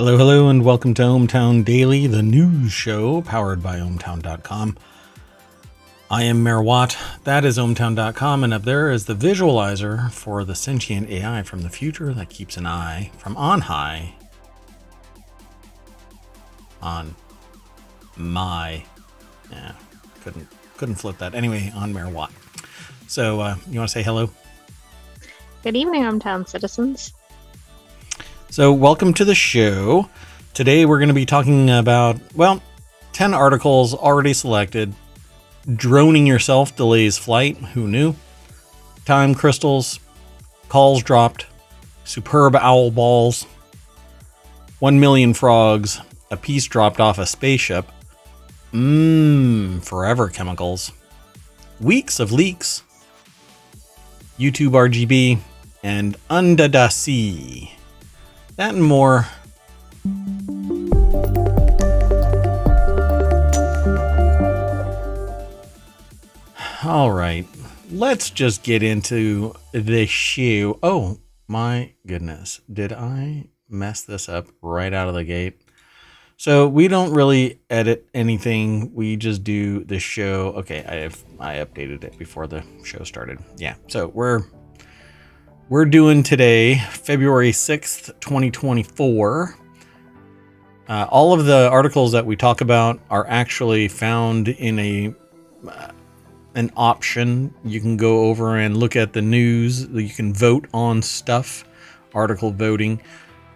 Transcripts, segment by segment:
Hello, hello, and welcome to ohmTown Daily, the news show powered by ohmTown.com. I am Mayor Watt. That is ohmTown.com, and up there is the visualizer for the sentient AI from the future that keeps an eye from on high on my. Yeah, couldn't couldn't flip that. Anyway, on Mayor Watt. So, uh, you want to say hello? Good evening, ohmTown citizens. So, welcome to the show. Today, we're going to be talking about, well, 10 articles already selected. Droning yourself delays flight. Who knew? Time crystals. Calls dropped. Superb owl balls. 1 million frogs. A piece dropped off a spaceship. Mmm, forever chemicals. Weeks of leaks. YouTube RGB. And Undah da Sea. That and more. All right, let's just get into the show. Oh my goodness, did I mess this up right out of the gate? So we don't really edit anything. We just do the show. Okay, I have I updated it before the show started. Yeah. So we're we're doing today, February 6th, 2024. Uh, all of the articles that we talk about are actually found in a uh, an option. You can go over and look at the news. You can vote on stuff, article voting.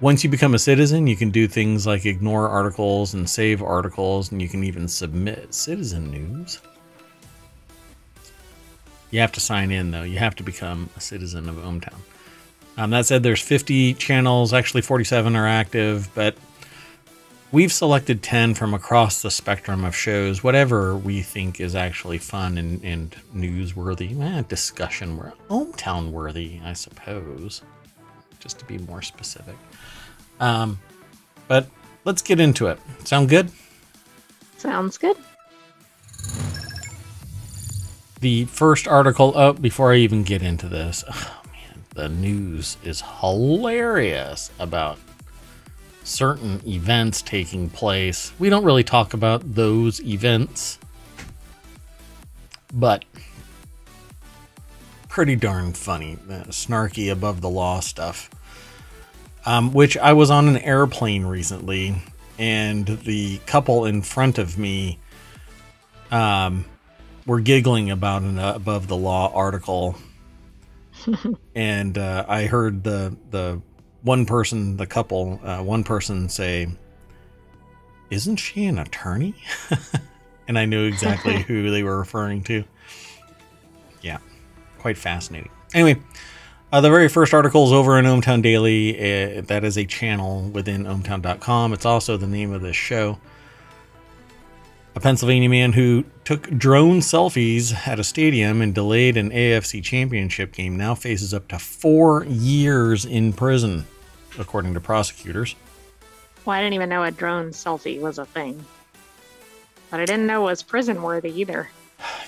Once you become a citizen, you can do things like ignore articles and save articles, and you can even submit citizen news. You have to sign in, though. You have to become a citizen of ohmTown. Um, that said, there's 50 channels. Actually, 47 are active, but we've selected 10 from across the spectrum of shows, whatever we think is actually fun and, and newsworthy, eh, discussion, ohmTown worthy, I suppose, just to be more specific. Um, but let's get into it. Sound good? Sounds good. The first article, oh, before I even get into this, oh man, the news is hilarious about certain events taking place. We don't really talk about those events, but pretty darn funny. Snarky above the law stuff. Um, which I was on an airplane recently, and the couple in front of me um, were giggling about an above the law article. and uh, I heard the the one person, the couple, uh, one person say, "Isn't she an attorney?" and I knew exactly who they were referring to. Yeah, quite fascinating. Anyway, uh, the very first article is over in ohmTown Daily. Uh, that is a channel within ohmTown.com. It's also the name of this show. A Pennsylvania man who took drone selfies at a stadium and delayed an AFC championship game now faces up to four years in prison, according to prosecutors. Well, I didn't even know a drone selfie was a thing. But I didn't know it was prison worthy either.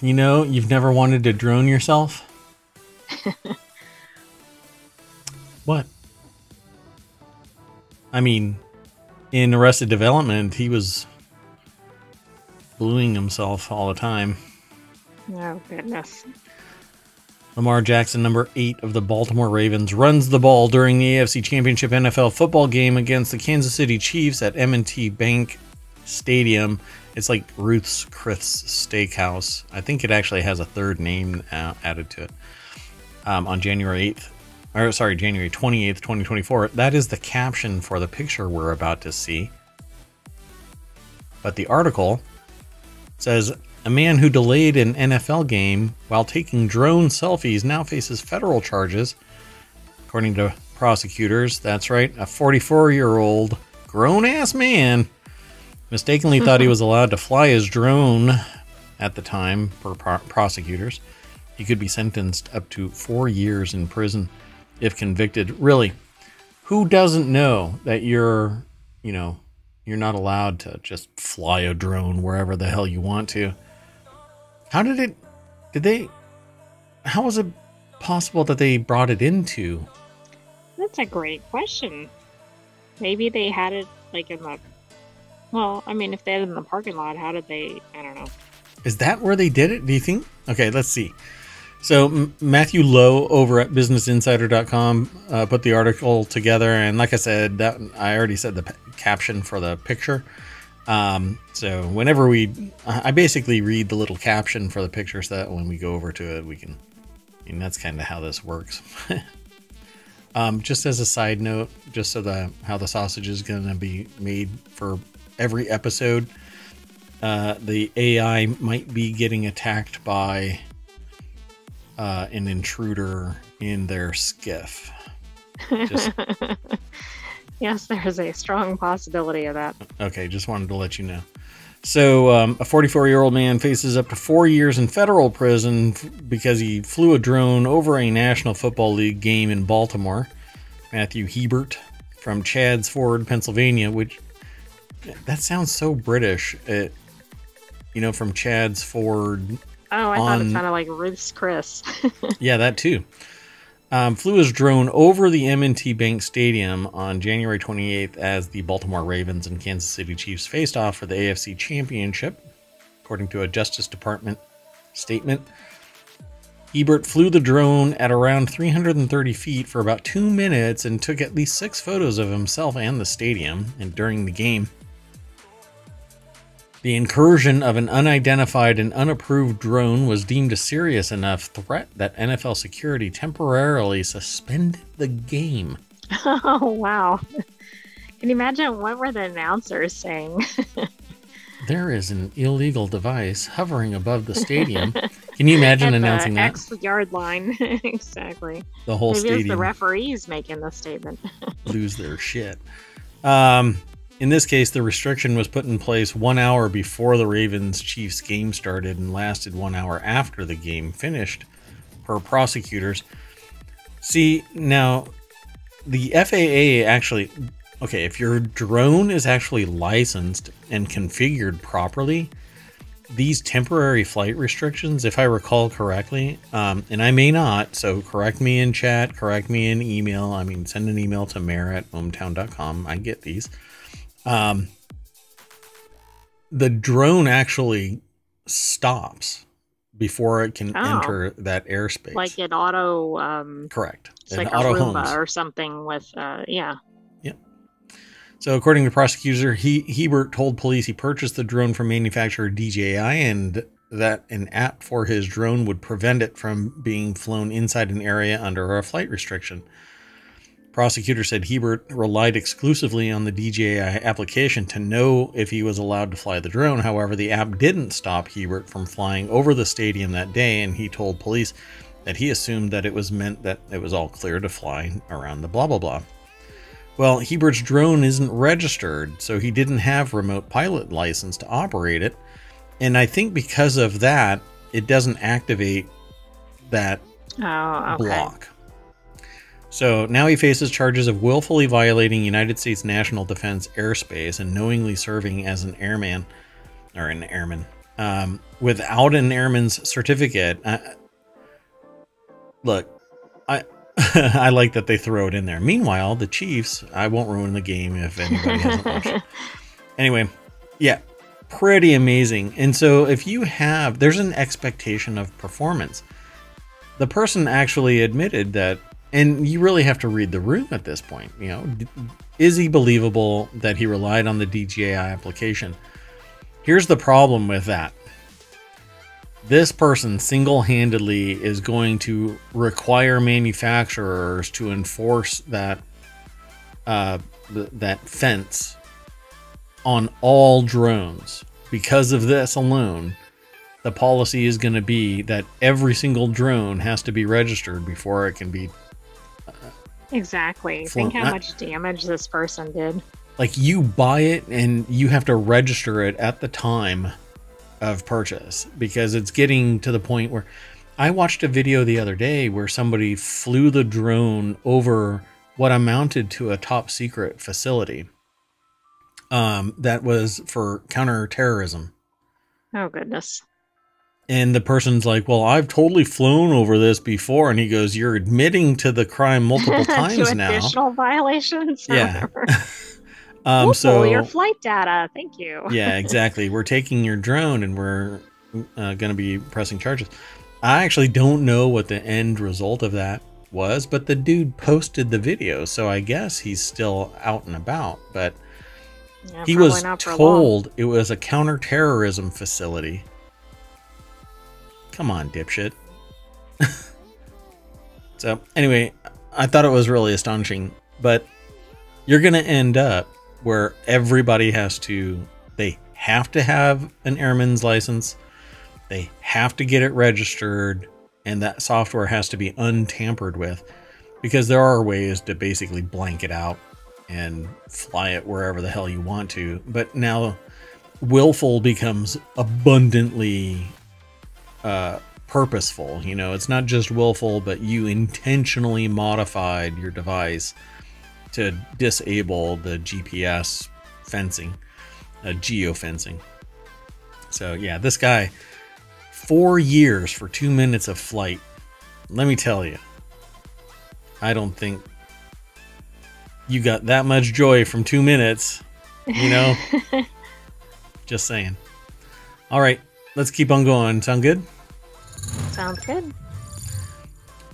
You know, you've never wanted to drone yourself? what? I mean, in Arrested Development, he was bluing himself all the time. Oh, goodness. Lamar Jackson, number eight of the Baltimore Ravens, runs the ball during the AFC Championship NFL football game against the Kansas City Chiefs at M&T Bank Stadium. It's like Ruth's Chris Steakhouse. I think it actually has a third name uh, added to it. Um, on January 8th, or sorry, January 28th, 2024. That is the caption for the picture we're about to see. But the article says a man who delayed an NFL game while taking drone selfies now faces federal charges. According to prosecutors, that's right, a 44 year old grown ass man mistakenly thought he was allowed to fly his drone at the time, per pro- prosecutors. He could be sentenced up to four years in prison if convicted. Really, who doesn't know that you're, you know, you're not allowed to just fly a drone wherever the hell you want to? How did it, did they, how was it possible that they brought it into? That's a great question. Maybe they had it like in the. Well, I mean, if they had it in the parking lot, how did they? I don't know. Is that where they did it? Do you think? Okay, let's see. So M- Matthew Lowe over at BusinessInsider.com uh, put the article together, and like I said, that I already said the caption for the picture. Um, so whenever we, I basically read the little caption for the picture, so that when we go over to it, we can. And that's kind of how this works. um, just as a side note, just so the how the sausage is going to be made for every episode, uh, the AI might be getting attacked by uh, an intruder in their skiff. Just- yes, there is a strong possibility of that. Okay, just wanted to let you know. So, um, a 44 year old man faces up to four years in federal prison f- because he flew a drone over a National Football League game in Baltimore. Matthew Hebert from Chadds Ford, Pennsylvania, which that sounds so British. It, you know, from Chadds Ford, Oh, I thought On- it sounded like Ruth's Chris. Yeah, that too. Um, flew his drone over the M&T Bank Stadium on January 28th as the Baltimore Ravens and Kansas City Chiefs faced off for the AFC Championship, according to a Justice Department statement. Hebert flew the drone at around 330 feet for about two minutes and took at least six photos of himself and the stadium and during the game. The incursion of an unidentified and unapproved drone was deemed a serious enough threat that NFL security temporarily suspended the game. oh wow! Can you imagine what were the announcers saying? There is an illegal device hovering above the stadium. Can you imagine announcing the that? X yard line. exactly. The whole Maybe it's the referees making the statement. lose their shit. Um, in this case, the restriction was put in place one hour before the Ravens Chiefs game started and lasted one hour after the game finished, per prosecutors. See, now, the FAA actually, okay, if your drone is actually licensed and configured properly, these temporary flight restrictions, if I recall correctly, um, and I may not, so correct me in chat, correct me in email. I mean, send an email to mayor at ohmTown.com. I get these. Um, the drone actually stops before it can Oh. enter that airspace. like it auto, um, Correct. it's An like a auto Roomba homes. or something with, uh, yeah. So, according to prosecutor, he Hebert told police he purchased the drone from manufacturer DJI and that an app for his drone would prevent it from being flown inside an area under a flight restriction. Prosecutor said Hebert relied exclusively on the DJI application to know if he was allowed to fly the drone. However, the app didn't stop Hebert from flying over the stadium that day, and he told police that he assumed that it was meant that it was all clear to fly around the blah blah blah. Well, Hebert's drone isn't registered, so he didn't have remote pilot license to operate it. And I think because of that, it doesn't activate that Oh, okay. block. So now he faces charges of willfully violating United States national defense airspace and knowingly serving as an airman or an airman um, without an airman's certificate. Uh, look, I I like that they throw it in there. Meanwhile, the Chiefs. I won't ruin the game if anybody hasn't watched. Anyway, yeah, pretty amazing. And so if you have, there's an expectation of performance. The person actually admitted that, and you really have to read the room at this point. You know, is he believable that he relied on the DJI application? Here's the problem with that. This person single handedly is going to require manufacturers to enforce that uh, that fence on all drones. Because of this alone, the policy is going to be that every single drone has to be registered before it can be Exactly. Flown- Think how much damage this person did. like you buy it and you have to register it at the time of purchase because it's getting to the point where I watched a video the other day where somebody flew the drone over what amounted to a top secret facility um, that was for counterterrorism. Oh goodness. And the person's like, Well, I've totally flown over this before. And he goes, You're admitting to the crime multiple times to now. additional violations. Yeah. Um, We'll so your flight data. Thank you. yeah, exactly. We're taking your drone and we're uh, going to be pressing charges. I actually don't know what the end result of that was, but the dude posted the video, so I guess he's still out and about. But Yeah, he was long. told it was a counterterrorism facility. Come on, dipshit. so, anyway, I thought it was really astonishing, but you're going to end up where everybody has to, they have to have an airman's license, they have to get it registered, and that software has to be untampered with because there are ways to basically blank it out and fly it wherever the hell you want to. But now willful becomes abundantly uh, purposeful. You know, it's not just willful, but you intentionally modified your device to disable the GPS fencing, uh, geofencing. So, yeah, this guy, four years for two minutes of flight. Let me tell you, I don't think you got that much joy from two minutes, you know? Just saying. All right, let's keep on going. Sound good? Sounds good.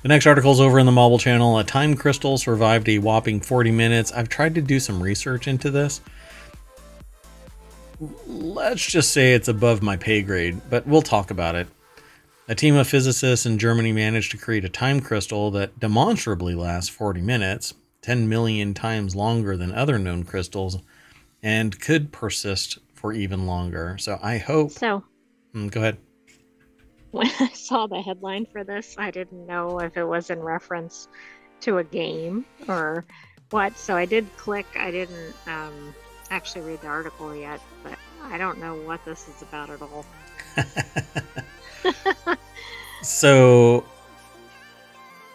The next article is over in the Mobble channel. A time crystal survived a whopping 40 minutes. I've tried to do some research into this. Let's just say it's above my pay grade, but we'll talk about it. A team of physicists in Germany managed to create a time crystal that demonstrably lasts 40 minutes, 10 million times longer than other known crystals, and could persist for even longer. So I hope. So Mm, go ahead. When I saw the headline for this, I didn't know if it was in reference to a game or what. So I did click. I didn't um, actually read the article yet, but I don't know what this is about at all. So,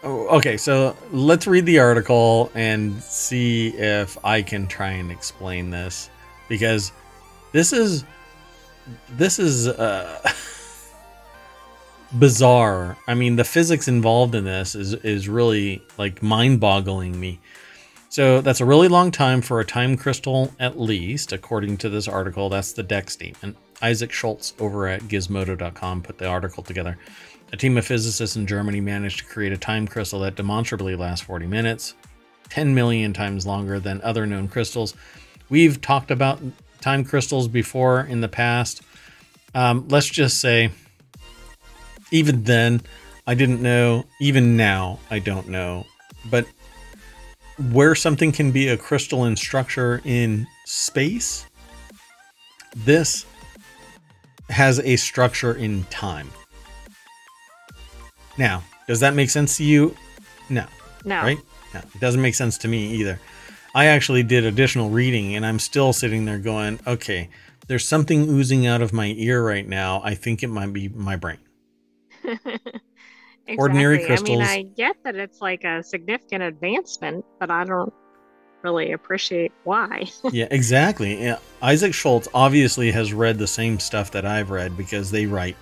oh, okay, so let's read the article and see if I can try and explain this because this is this is uh, bizarre. I mean, the physics involved in this is is really like mind-boggling me. So that's a really long time for a time crystal, at least, according to this article. That's the deck statement. Isaac Schultz over at Gizmodo.com put the article together. A team of physicists in Germany managed to create a time crystal that demonstrably lasts 40 minutes, 10 million times longer than other known crystals. We've talked about time crystals before in the past. Um, let's just say, even then, I didn't know. Even now, I don't know. But where something can be a crystalline structure in space, this has a structure in time. Now, does that make sense to you? No, No. right? No, it doesn't make sense to me either. I actually did additional reading and I'm still sitting there going, okay, there's something oozing out of my ear right now. I think it might be my brain. Ordinary crystals. I mean, I get that it's like a significant advancement, but I don't really appreciate why. yeah, exactly. Yeah, Isaac Schultz obviously has read the same stuff that I've read because they write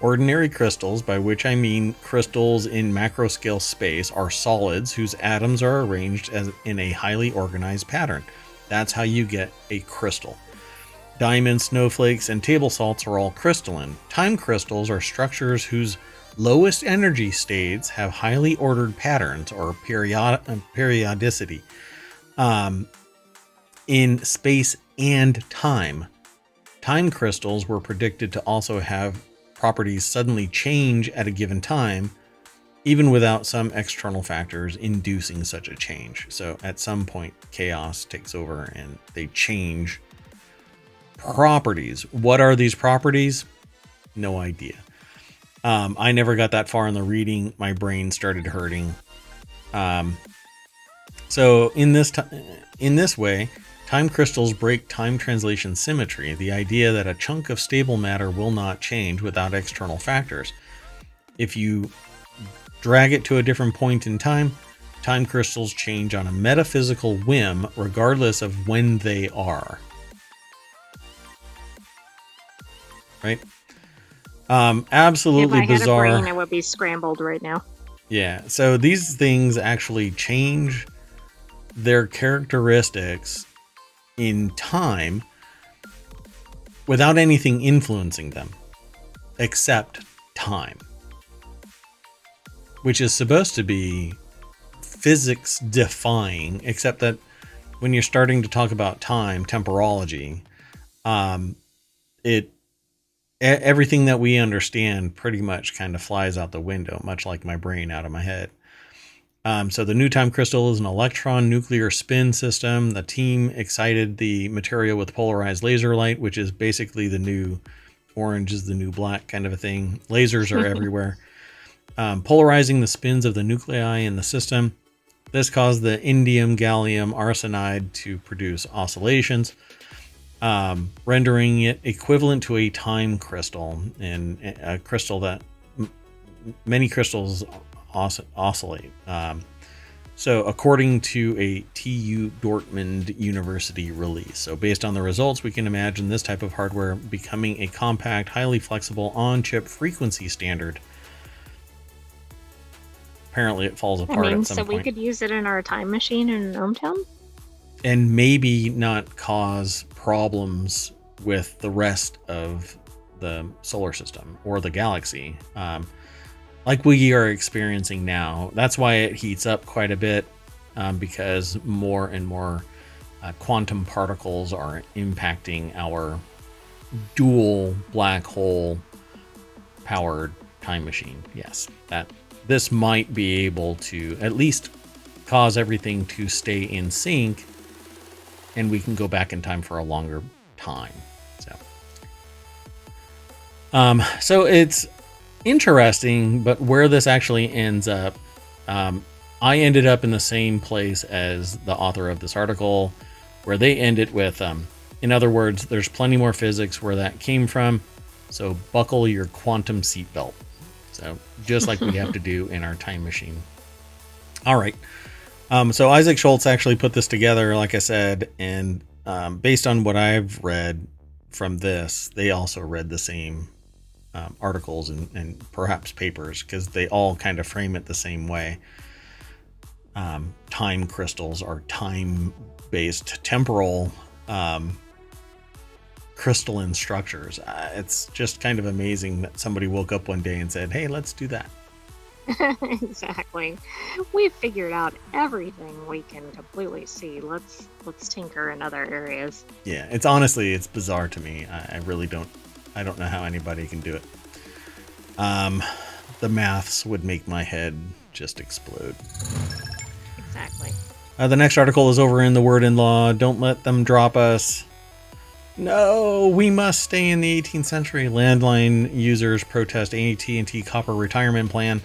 ordinary crystals, by which I mean crystals in macro scale space, are solids whose atoms are arranged as in a highly organized pattern. That's how you get a crystal. Diamonds, snowflakes, and table salts are all crystalline. Time crystals are structures whose lowest energy states have highly ordered patterns or period- periodicity um, in space and time. Time crystals were predicted to also have properties suddenly change at a given time, even without some external factors inducing such a change. So at some point, chaos takes over and they change properties. What are these properties? No idea. Um, I never got that far in the reading. My brain started hurting. Um, so in this in this way, time crystals break time translation symmetry, the idea that a chunk of stable matter will not change without external factors. If you drag it to a different point in time, time crystals change on a metaphysical whim regardless of when they are. Right? Um, absolutely if I bizarre. had a brain, I would be scrambled right now. Yeah. So these things actually change their characteristics in time without anything influencing them except time, which is supposed to be physics defying, except that when you're starting to talk about time, temporology, um, it everything that we understand pretty much kind of flies out the window, much like my brain out of my head. Um, so the new time crystal is an electron nuclear spin system. The team excited the material with polarized laser light, which is basically the new orange is the new black kind of a thing. Lasers are everywhere. Um, polarizing the spins of the nuclei in the system. This caused the indium gallium arsenide to produce oscillations, um, rendering it equivalent to a time crystal, and a crystal that many crystals oscillate. Um, so, according to a TU Dortmund University release, so based on the results, we can imagine this type of hardware becoming a compact, highly flexible on-chip frequency standard. Apparently, it falls apart. I mean, so point. we could use it in our time machine in ohmTown, and maybe not cause problems with the rest of the solar system or the galaxy. Um, like we are experiencing now. That's why it heats up quite a bit um, because more and more uh, quantum particles are impacting our dual black hole powered time machine. Yes, that this might be able to at least cause everything to stay in sync and we can go back in time for a longer time. So um so it's interesting, but where this actually ends up, um, I ended up in the same place as the author of this article, where they end it with, um, in other words, there's plenty more physics where that came from. So buckle your quantum seatbelt. So just like we have to do in our time machine. All right. Um, so Isaac Schultz actually put this together, like I said, and um, based on what I've read from this, they also read the same um, articles and, and, perhaps papers because they all kind of frame it the same way. Um, time crystals are time based temporal um, crystalline structures. Uh, it's just kind of amazing that somebody woke up one day and said, hey, let's do that. exactly. We've figured out everything we can completely see. Let's let's tinker in other areas. Yeah, it's honestly it's bizarre to me. I, I really don't I don't know how anybody can do it. Um, the maths would make my head just explode. Exactly. Uh, the next article is over in the Word in Law. Don't let them drop us. No, we must stay in the 18th century. Landline users protest AT&T copper retirement plan.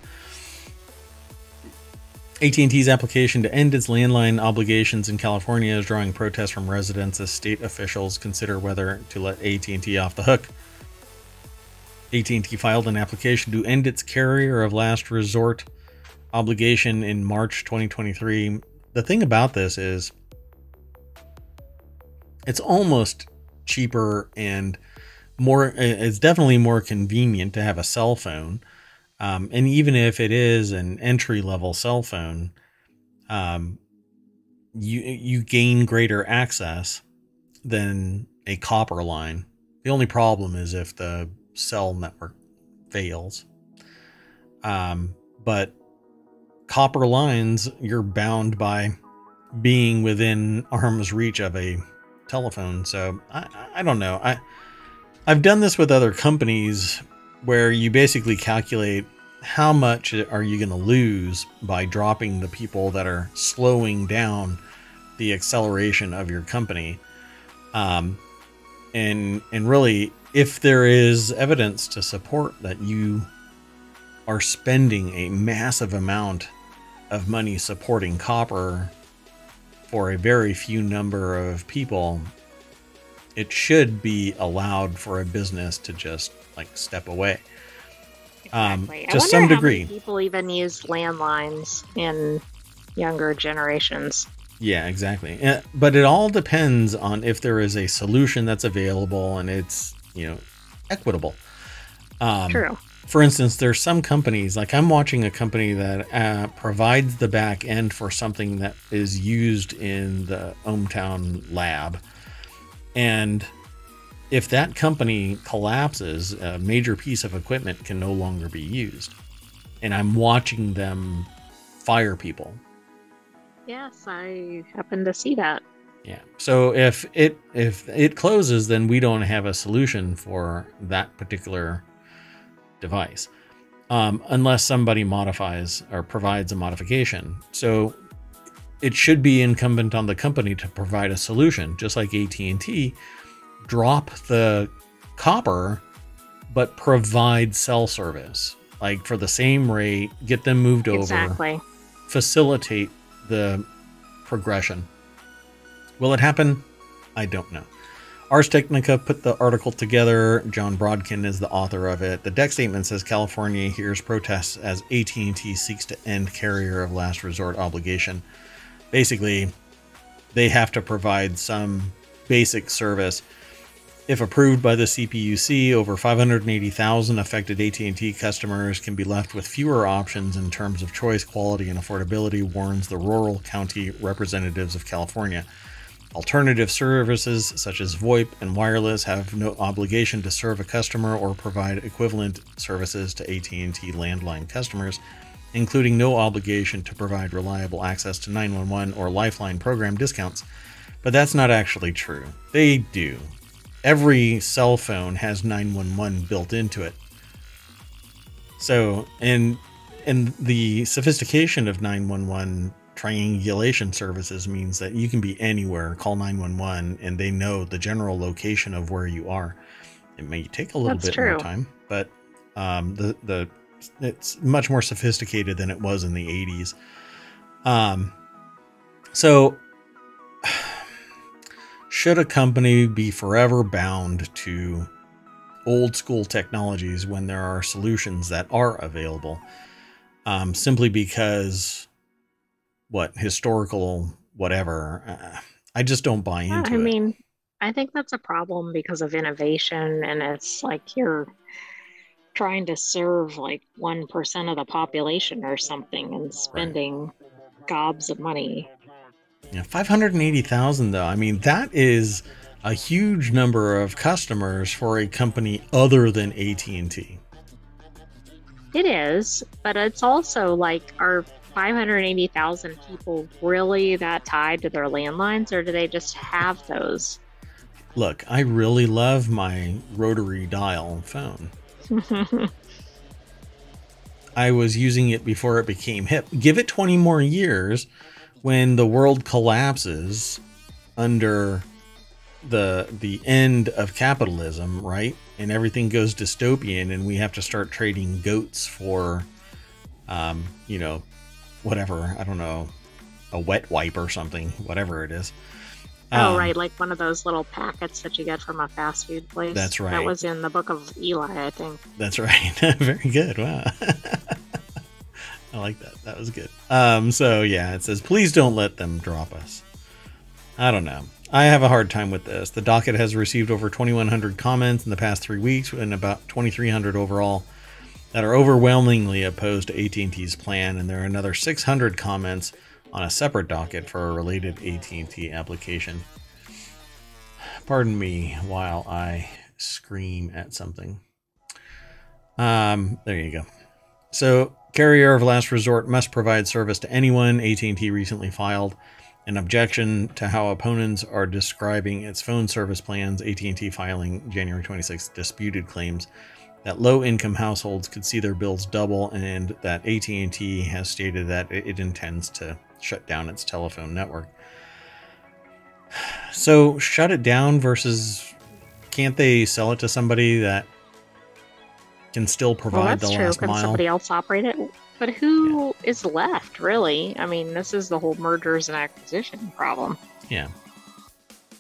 AT&T's application to end its landline obligations in California is drawing protests from residents as state officials consider whether to let AT&T off the hook. AT&T filed an application to end its carrier of last resort obligation in March 2023. The thing about this is it's almost cheaper and more it's definitely more convenient to have a cell phone. Um, and even if it is an entry level cell phone, um, you you gain greater access than a copper line. The only problem is if the cell network fails. Um, but copper lines, you're bound by being within arm's reach of a telephone. So I, I don't know. I I've done this with other companies where you basically calculate how much are you going to lose by dropping the people that are slowing down the acceleration of your company. Um, and and really if there is evidence to support that you are spending a massive amount of money supporting copper for a very few number of people, it should be allowed for a business to just like step away. Um, exactly. Um, to some degree. people even use landlines in younger generations. Yeah, exactly. But it all depends on if there is a solution that's available and it's you know equitable. Um, True. For instance, there's some companies like I'm watching a company that uh, provides the back end for something that is used in the ohmTown lab, And if that company collapses, a major piece of equipment can no longer be used. And I'm watching them fire people. Yes, I happen to see that. Yeah. So if it if it closes, then we don't have a solution for that particular device, um, unless somebody modifies or provides a modification. So it should be incumbent on the company to provide a solution, just like AT and T. Drop the copper, but provide cell service, like for the same rate. Get them moved over. Exactly. Facilitate the progression. Will it happen? I don't know. Ars Technica put the article together. Jon Brodkin is the author of it. The deck statement says California hears protests as AT&T seeks to end carrier of last resort obligation. Basically, they have to provide some basic service. If approved by the CPUC, over 580,000 affected AT&T customers can be left with fewer options in terms of choice, quality, and affordability, warns the rural county representatives of California. Alternative services such as VoIP and wireless have no obligation to serve a customer or provide equivalent services to AT&T landline customers, including no obligation to provide reliable access to 911 or Lifeline program discounts. But that's not actually true. They do. Every cell phone has 911 built into it. So, and and the sophistication of 911 triangulation services means that you can be anywhere, call 911, and they know the general location of where you are. It may take a little That's bit true. more time, but um, the the it's much more sophisticated than it was in the 80s. Um, so should a company be forever bound to old school technologies when there are solutions that are available um, simply because what historical whatever uh, i just don't buy Yeah, into I it mean, I think that's a problem because of innovation, and it's like you're trying to serve like 1% of the population or something and spending gobs of money. yeah 580000 though i mean that is a huge number of customers for a company other than at&t It is, but it's also like, are 580,000 people really that tied to their landlines, or do they just have those? look i really love my rotary dial phone I was using it before it became hip. Give it 20 more years when the world collapses under the the end of capitalism, right? And everything goes dystopian and we have to start trading goats for um, you know, whatever, I don't know, a wet wipe or something, whatever it is. Oh, Um, right, like one of those little packets that you get from a fast food place. That's right. That was in the book of Eli, I think. That's right. Very good. Wow. I like that. That was good. Um, so yeah, it says, please don't let them drop us. I don't know. I have a hard time with this. The docket has received over 2,100 comments in the past three weeks, and about 2,300 overall that are overwhelmingly opposed to AT&T's plan, and there are another 600 comments on a separate docket for a related AT&T application. Pardon me while I scream at something. Um, there you go. So, carrier of last resort must provide service to anyone. AT&T recently filed an objection to how opponents are describing its phone service plans. AT&T filing January 26 disputed claims that low-income households could see their bills double, and that AT&T has stated that it it intends to shut down its telephone network. So, shut it down versus can't they sell it to somebody that can still provide Well, that's the true. last Can mile? somebody else operate it? But who is left, really? I mean, this is the whole mergers and acquisition problem. Yeah.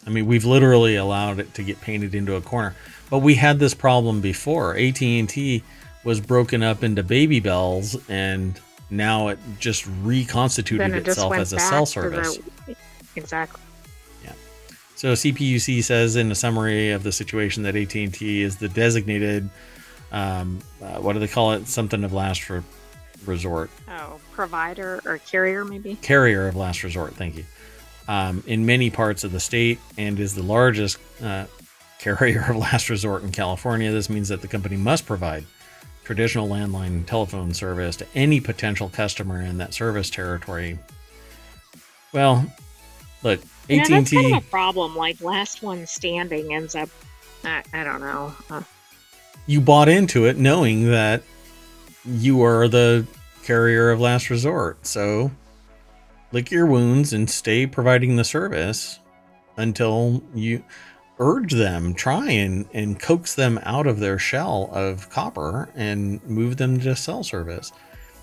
I mean, we've literally allowed it to get painted into a corner. But we had this problem before. AT&T was broken up into baby bells and now it just reconstituted it itself went as a cell service. the exactly. Yeah. So CPUC says in a summary of the situation that AT&T is the designated um, uh, what do they call it? Something of last re- resort. Oh, provider or carrier, maybe. carrier of last resort. Thank you. um, in many parts of the state and is the largest uh, carrier of last resort in California. This means that the company must provide traditional landline telephone service to any potential customer in that service territory. Well, look, Yeah, AT&T that's kind of a problem. Like last one standing ends up, I, I don't know. Uh, you bought into it knowing that you are the carrier of last resort. So lick your wounds and stay providing the service until you urge them, try and, and coax them out of their shell of copper and move them to cell service.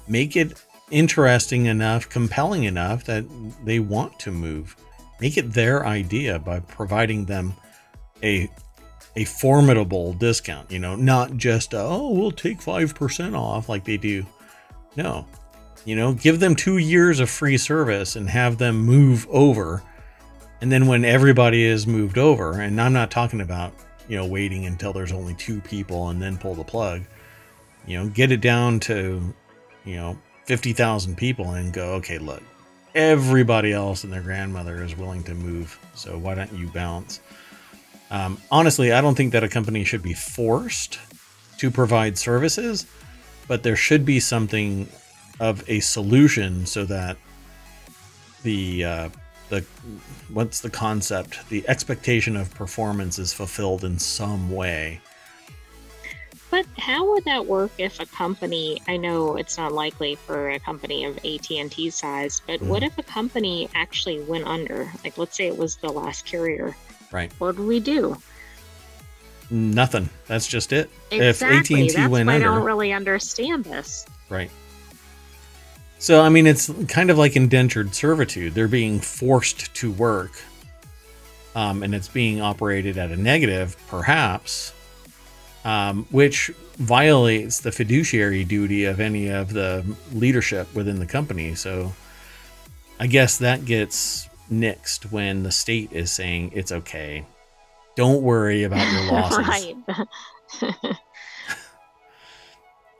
Make it interesting enough, compelling enough that they want to move. Make it their idea by providing them a a formidable discount, you know, not just oh, we'll take 5% off like they do. No. You know, give them 2 years of free service and have them move over. And then when everybody is moved over, and I'm not talking about, you know, waiting until there's only two people and then pull the plug. You know, get it down to, you know, 50,000 people and go, okay, look, everybody else and their grandmother is willing to move. So why don't you bounce? Um, honestly, I don't think that a company should be forced to provide services, but there should be something of a solution so that the uh, the what's the concept? The expectation of performance is fulfilled in some way. but how would that work if a company? I know it's not likely for a company of AT and T size, but what Mhm. if a company actually went under? Like, let's say it was the last carrier. Right. What would we do? Nothing. That's just it. Exactly. If AT&T That's went why under, I don't really understand this. Right. So, I mean, it's kind of like indentured servitude. They're being forced to work, um, and it's being operated at a negative, perhaps, um, which violates the fiduciary duty of any of the leadership within the company. So, I guess that gets nixed when the state is saying it's okay. Don't worry about your losses. right.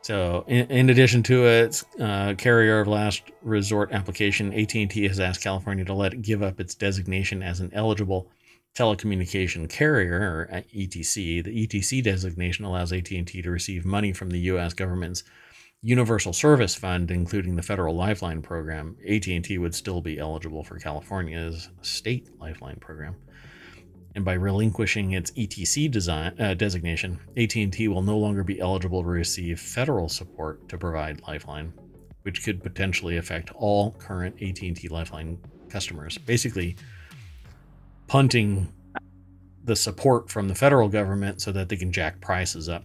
So, in, in addition to its uh, carrier of last resort application, AT&T has asked California to let it give up its designation as an eligible telecommunication carrier, or ETC. The ETC designation allows AT&T to receive money from the U.S. government's Universal Service Fund, including the federal Lifeline program. AT&T would still be eligible for California's state Lifeline program and by relinquishing its ETC design, uh, designation, AT&T will no longer be eligible to receive federal support to provide Lifeline, which could potentially affect all current AT&T Lifeline customers. Basically, punting the support from the federal government so that they can jack prices up.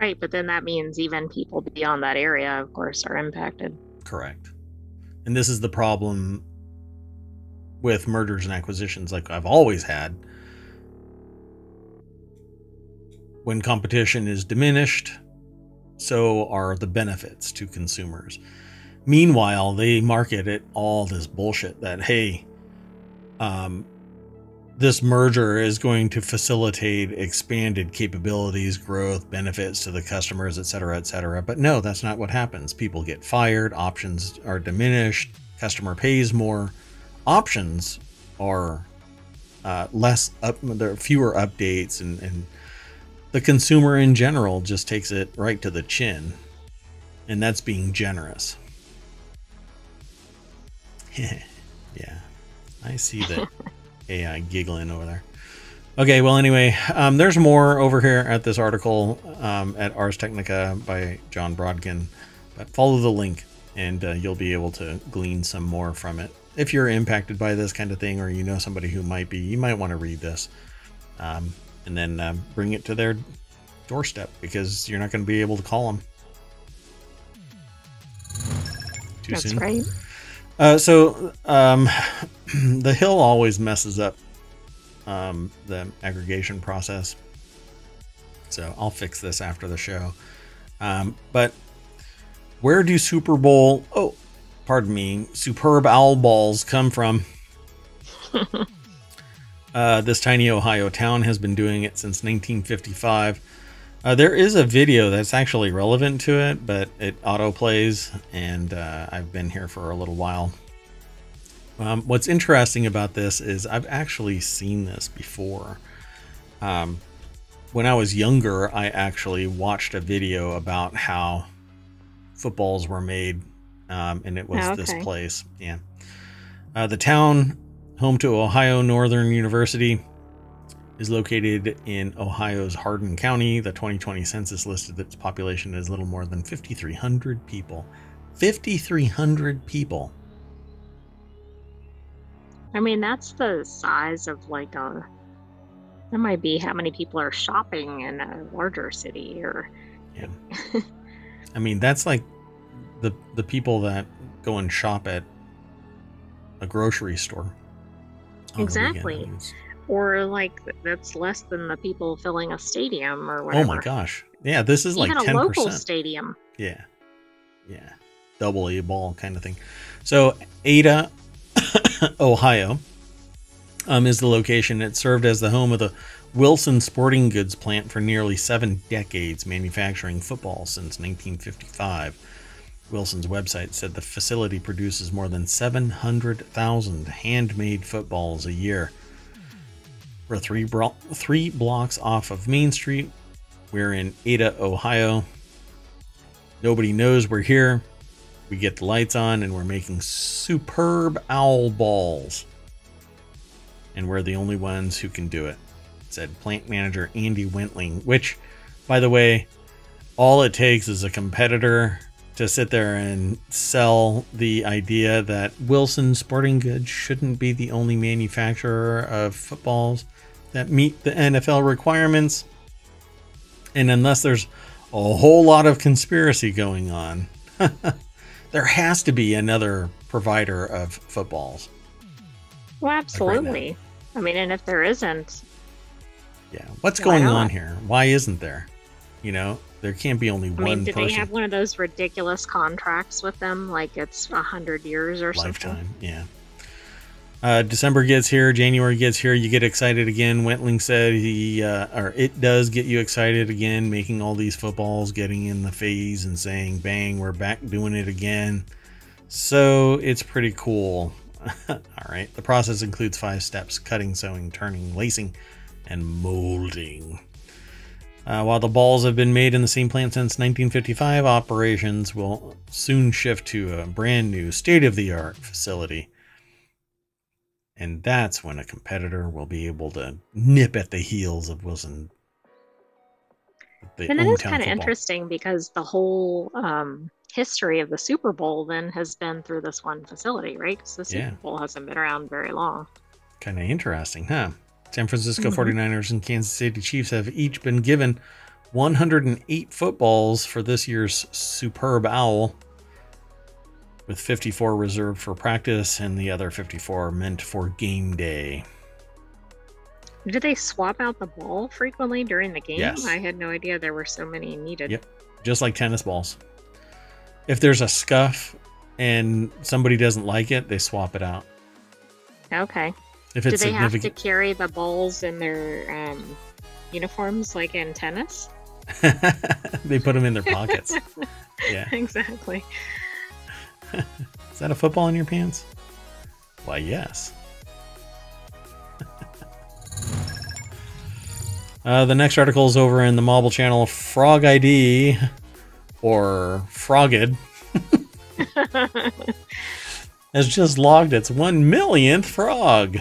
right, but then that means even people beyond that area, of course, are impacted. Correct. And this is the problem with mergers and acquisitions like I've always had. When competition is diminished, so are the benefits to consumers. Meanwhile, they market it all this bullshit that, hey, um, this merger is going to facilitate expanded capabilities, growth, benefits to the customers, et cetera, et cetera. But no, that's not what happens. People get fired, options are diminished, customer pays more, options are uh, less up, there are fewer updates, and, and the consumer in general just takes it right to the chin. And that's being generous. yeah, I see that. AI giggling over there. Okay, well, anyway, um, there's more over here at this article um, at Ars Technica by Jon Brodkin. But follow the link and uh, you'll be able to glean some more from it. If you're impacted by this kind of thing or you know somebody who might be, you might want to read this um, and then uh, bring it to their doorstep because you're not going to be able to call them. Too That's soon. right. Uh, so um, the hill always messes up um, the aggregation process. So I'll fix this after the show. Um, but where do Super Bowl? Oh, pardon me. Superb owl balls come from? uh, this tiny Ohio town has been doing it since 1955. Uh, there is a video that's actually relevant to it, but it auto plays, and uh, I've been here for a little while. Um, what's interesting about this is I've actually seen this before. Um, when I was younger, I actually watched a video about how footballs were made, um, and it was Oh, this place. Yeah. Uh, the town, home to Ohio Northern University, is located in Ohio's Hardin County. The 2020 census listed its population as little more than 5,300 people. 5,300 people. I mean, that's the size of like a. That might be how many people are shopping in a larger city, or Yeah. I mean, that's like the the people that go and shop at a grocery store. on the weekend. Exactly. Or like that's less than the people filling a stadium or whatever. Oh my gosh. Yeah, this is like Even a 10%. local stadium. Yeah. Yeah. Double A ball kind of thing. So Ada, Ohio, um, is the location. It served as the home of the Wilson Sporting Goods plant for nearly seven decades, manufacturing football since 1955. Wilson's website said the facility produces more than 700,000 handmade footballs a year. We're three, bro- three blocks off of Main Street. We're in Ada, Ohio. Nobody knows we're here. We get the lights on and we're making superb owl balls. And we're the only ones who can do it, said plant manager Andy Wentling, which, by the way, all it takes is a competitor to sit there and sell the idea that Wilson Sporting Goods shouldn't be the only manufacturer of footballs that meet the NFL requirements. And unless there's a whole lot of conspiracy going on, there has to be another provider of footballs. Well, right now. absolutely. I mean, and if there isn't, Yeah. What's going on here? Why isn't there? You know, there can't be only I one mean, do person they have one of those ridiculous contracts with them, like it's a hundred years or something? lifetime. Yeah. Uh, December gets here, January gets here, you get excited again. Wentling said he, uh, or it does get you excited again, making all these footballs, getting in the phase and saying, bang, we're back doing it again. So it's pretty cool. all right. The process includes five steps cutting, sewing, turning, lacing, and molding. Uh, while the balls have been made in the same plant since 1955, operations will soon shift to a brand new state of the art facility. And that's when a competitor will be able to nip at the heels of Wilson. And it is kind of interesting because the whole um, history of the Super Bowl then has been through this one facility, right? Because the Super Yeah. Bowl hasn't been around very long. Kind of interesting, huh? San Francisco Mhm. 49ers and Kansas City Chiefs have each been given 108 footballs for this year's Superb Owl, with 54 reserved for practice and the other 54 meant for game day. Do they swap out the ball frequently during the game? Yes. I had no idea there were so many needed. Yep. Just like tennis balls. If there's a scuff and somebody doesn't like it, they swap it out. Okay. If Do it's they have to carry the balls in their um, uniforms like in tennis? they put them in their pockets. yeah. exactly. Is that a football in your pants? Why, yes. uh, the next article is over in the Mobble channel Frog ID or Frogged. has just logged its one millionth frog.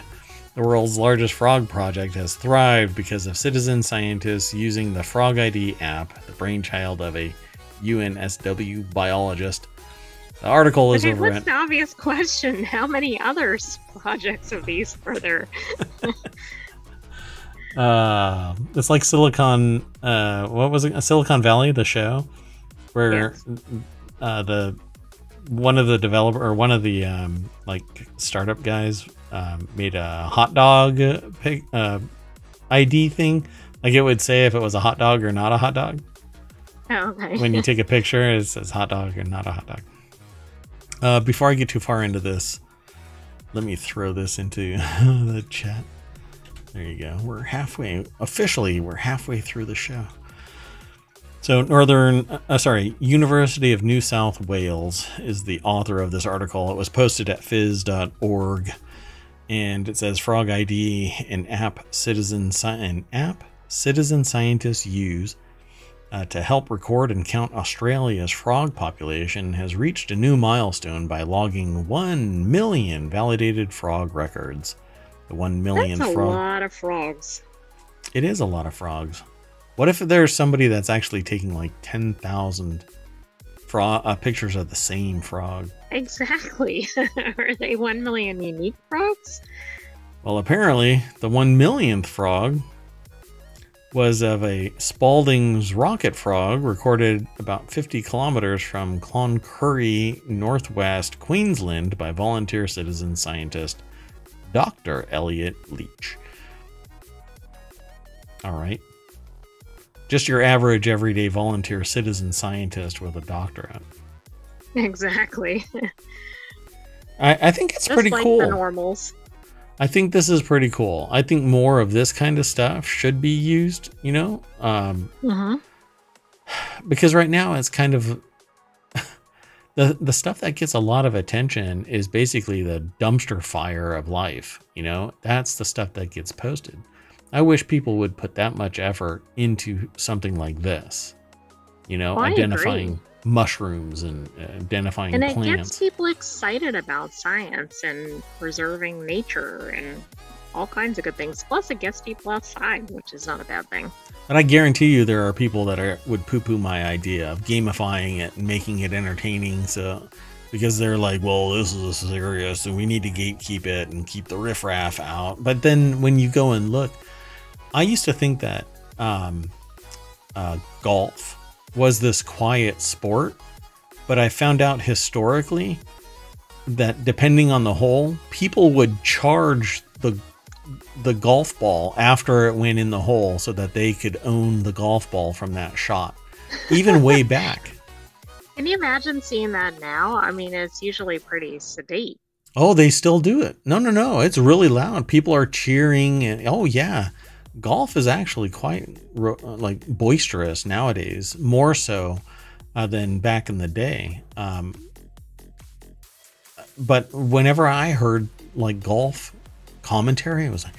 The world's largest frog project has thrived because of citizen scientists using the Frog ID app, the brainchild of a UNSW biologist. The article is okay, over what's at the obvious question? How many other projects of these are there? uh it's like silicon uh what was it silicon valley the show where Yes. uh the one of the developer or one of the um like startup guys um made a hot dog pic, uh id thing. Like it would say if it was a hot dog or not a hot dog. Oh, okay. when you take a picture it says hot dog or not a hot dog. Uh before i get too far into this let me throw this into the chat. There you go. We're halfway officially we're halfway through the show So, Northern, uh, sorry, University of New South Wales is the author of this article. It was posted at phys.org, and it says Frog ID, an app citizen an app citizen scientists use uh, to help record and count Australia's frog population, has reached a new milestone by logging one million validated frog records. The one million That's a frog. lot of frogs. It is a lot of frogs. What if there's somebody that's actually taking like 10,000 fro- uh, pictures of the same frog? Exactly. Are they 1 million unique frogs? Well, apparently, the one millionth frog was of a Spalding's rocket frog recorded about 50 kilometers from Cloncurry, northwest Queensland, by volunteer citizen scientist Dr. Elliot Leach. All right. Just your average everyday volunteer citizen scientist with a doctorate. Exactly. I, I think it's Just pretty like cool. the normals. I think this is pretty cool. I think more of this kind of stuff should be used, you know? Um, hmm because right now it's kind of the the stuff that gets a lot of attention is basically the dumpster fire of life, you know? That's the stuff that gets posted. I wish people would put that much effort into something like this. You know, Well, identifying mushrooms and uh, identifying And it gets people excited about science and preserving nature and all kinds of good things. Plus, it gets people outside, which is not a bad thing. But I guarantee you there are people that are would poo poo my idea of gamifying it and making it entertaining. So because they're like, well, this is serious and we need to gatekeep it and keep the riffraff out. But then when you go and look, I used to think that um, uh, golf was this quiet sport, but I found out historically that depending on the hole, people would charge the the golf ball after it went in the hole so that they could own the golf ball from that shot, even way back. Can you imagine seeing that now? I mean, it's usually pretty sedate. Oh, they still do it. No, no, no. It's really loud. People are cheering and oh yeah. Golf is actually quite ro- like boisterous nowadays, more so uh, than back in the day. Um, but whenever I heard like golf commentary, it was like,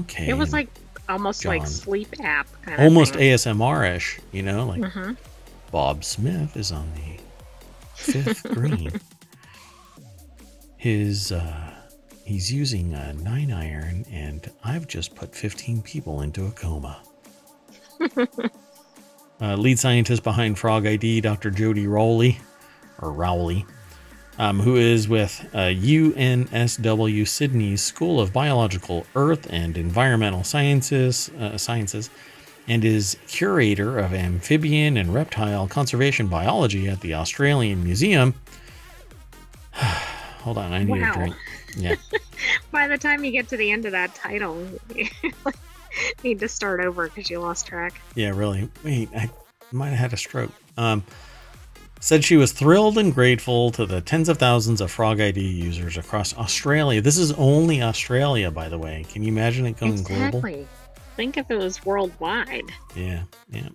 okay, It was like almost like sleep app kind almost of. ASMR ish, you know, like hmm Bob Smith is on the fifth green. His uh, he's using a nine iron, and I've just put fifteen people into a coma. uh, lead scientist behind Frog ID, Dr. Jodi Rowley, or Rowley, um, who is with uh, UNSW Sydney's School of Biological Earth and Environmental Sciences, uh, Sciences, and is curator of amphibian and reptile conservation biology at the Australian Museum. Hold on, I need Wow. a drink. Yeah. By the time you get to the end of that title, you need to start over because you lost track. Yeah, really. Wait, I might have had a stroke. Um, said she was thrilled and grateful to the tens of thousands of Frog ID users across Australia. This is only Australia, by the way. Can you imagine it going global? exactly. Think if it was worldwide. Yeah, yeah.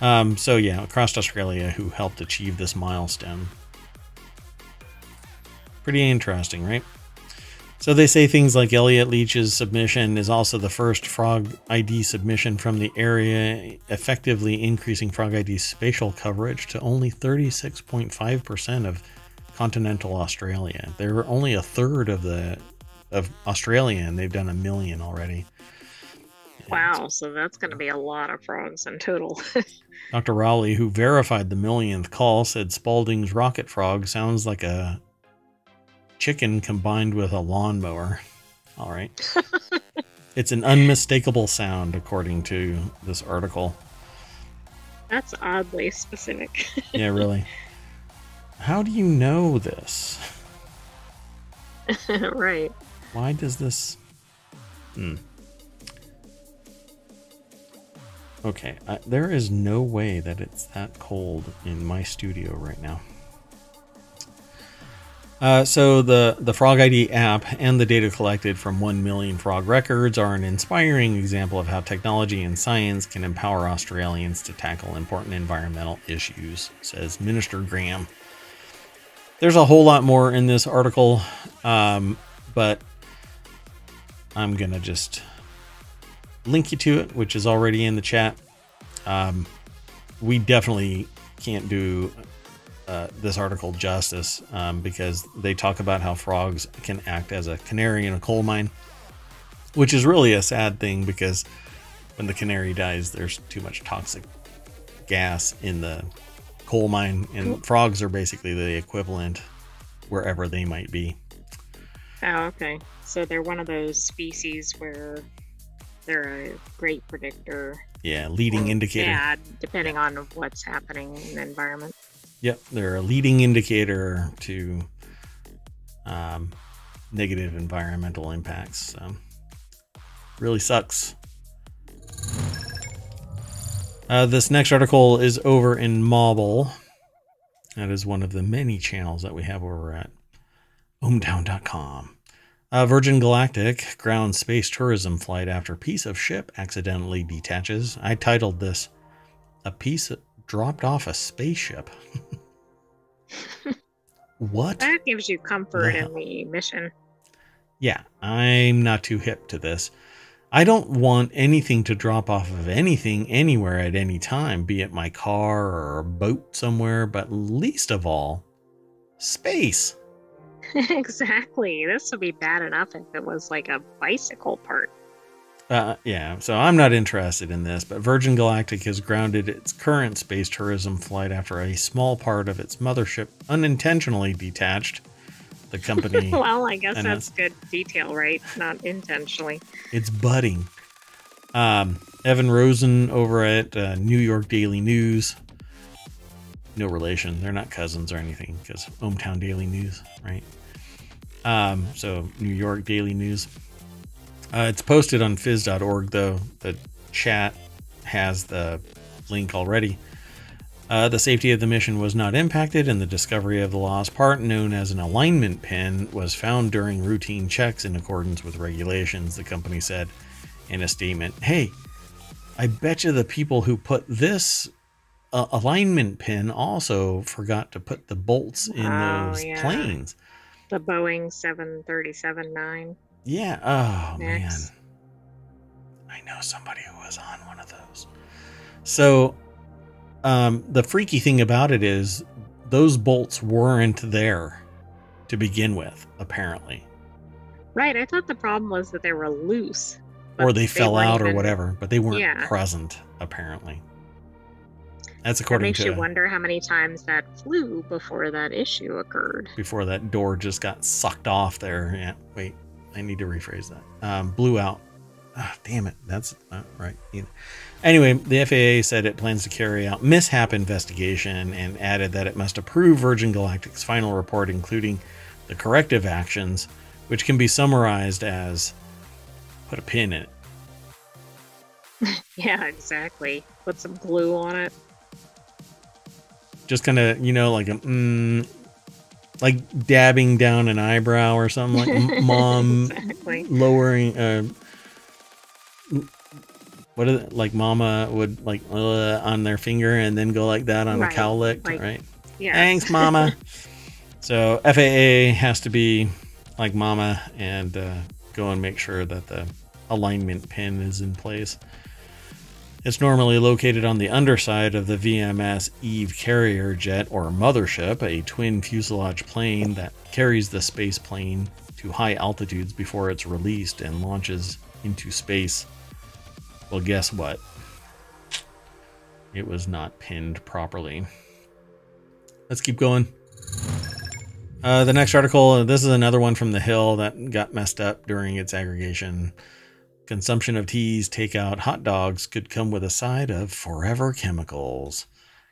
Um, so yeah, across Australia, who helped achieve this milestone. Pretty interesting, right? So they say things like Elliot Leach's submission is also the first Frog ID submission from the area, effectively increasing Frog ID's spatial coverage to only 36.5% of continental Australia. They're only a third of the of Australia, and they've done a million already. Wow, so that's going to be a lot of frogs in total. Dr. Rowley, who verified the millionth call, said Spalding's rocket frog sounds like a chicken combined with a lawnmower. All right. it's an unmistakable sound, according to this article. that's oddly specific. Yeah, really. How do you know this? right. Why does this. Hmm. Okay, I, there is no way that it's that cold in my studio right now. Uh, so the the Frog ID app and the data collected from 1 million frog records are an inspiring example of how technology and science can empower Australians to tackle important environmental issues, says Minister Graham. There's a whole lot more in this article, um, but I'm gonna just link you to it, which is already in the chat. Um, we definitely can't do uh, this article justice um, because they talk about how frogs can act as a canary in a coal mine, which is really a sad thing because when the canary dies, there's too much toxic gas in the coal mine, and frogs are basically the equivalent wherever they might be. Oh, okay. So they're one of those species where they're a great predictor. Yeah, leading indicator. Yeah, depending on what's happening in the environment. Yep, they're a leading indicator to um, negative environmental impacts. So, really sucks. Uh, this next article is over in Mobble. That is one of the many channels that we have over at ohmtown.com. Uh, Virgin Galactic ground space tourism flight after piece of ship accidentally detaches. I titled this "A piece dropped off a spaceship." what? That gives you comfort in the mission. Yeah, I'm not too hip to this. I don't want anything to drop off of anything anywhere at any time, be it my car or a boat somewhere, but least of all, space. exactly. This would be bad enough if it was like a bicycle part. Uh, yeah, so I'm not interested in this, but Virgin Galactic has grounded its current space tourism flight after a small part of its mothership unintentionally detached. The company. well, I guess that's good detail, right? Not intentionally. It's budding. Um, Evan Rosen over at uh, New York Daily News. No relation. They're not cousins or anything because ohmTown Daily News, right? Um, so New York Daily News uh, it's posted on phys.org, though. The chat has the link already. Uh, the safety of the mission was not impacted, and the discovery of the lost part, known as an alignment pin, was found during routine checks in accordance with regulations, the company said in a statement. Hey, I bet you the people who put this uh, alignment pin also forgot to put the bolts in oh, those yeah. planes. The Boeing 737 9. Yeah. Oh Max. man. I know somebody who was on one of those. So, um, the freaky thing about it is those bolts weren't there to begin with, apparently. Right. I thought the problem was that they were loose. Or they, they fell out even... or whatever, but they weren't yeah. present, apparently. That's according that makes to. you wonder how many times that flew before that issue occurred. Before that door just got sucked off there. Yeah. Wait. I need to rephrase that. Um, blew out. Oh, damn it. That's not right. Either. Anyway, the FAA said it plans to carry out mishap investigation and added that it must approve Virgin Galactic's final report, including the corrective actions, which can be summarized as put a pin in it. yeah, exactly. Put some glue on it. Just kind of, you know, like a mm, like dabbing down an eyebrow or something like mom exactly. lowering uh what is it like mama would like uh, on their finger and then go like that on right. a cowlick like, right yeah thanks mama so faa has to be like mama and uh, go and make sure that the alignment pin is in place it's normally located on the underside of the VMS Eve carrier jet or mothership, a twin fuselage plane that carries the space plane to high altitudes before it's released and launches into space. Well, guess what? It was not pinned properly. Let's keep going. Uh, the next article, this is another one from The Hill that got messed up during its aggregation. Consumption of teas, takeout, hot dogs could come with a side of forever chemicals.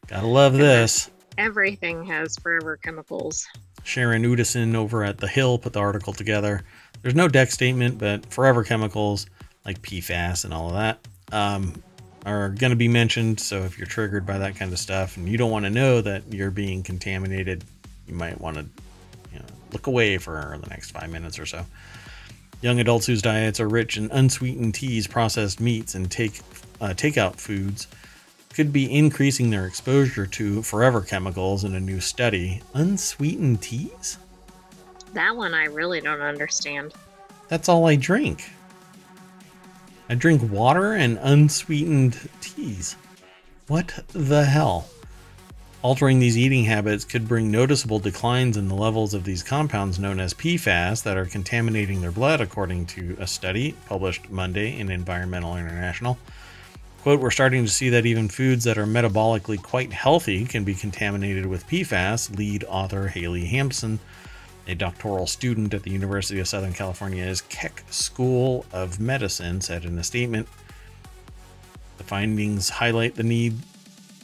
Gotta love this. Everything has forever chemicals. Sharon Udasin over at The Hill put the article together. There's no deck statement, but forever chemicals like PFAS and all of that um, are going to be mentioned. So if you're triggered by that kind of stuff and you don't want to know that you're being contaminated, you might want to you know, look away for the next five minutes or so. Young adults whose diets are rich in unsweetened teas, processed meats, and take uh, takeout foods could be increasing their exposure to forever chemicals in a new study. Unsweetened teas? That one I really don't understand. That's all I drink. I drink water and unsweetened teas. What the hell? Altering these eating habits could bring noticeable declines in the levels of these compounds known as PFAS that are contaminating their blood, according to a study published Monday in Environmental International. Quote, we're starting to see that even foods that are metabolically quite healthy can be contaminated with PFAS, lead author Haley Hampson, a doctoral student at the University of Southern California's Keck School of Medicine, said in a statement. The findings highlight the need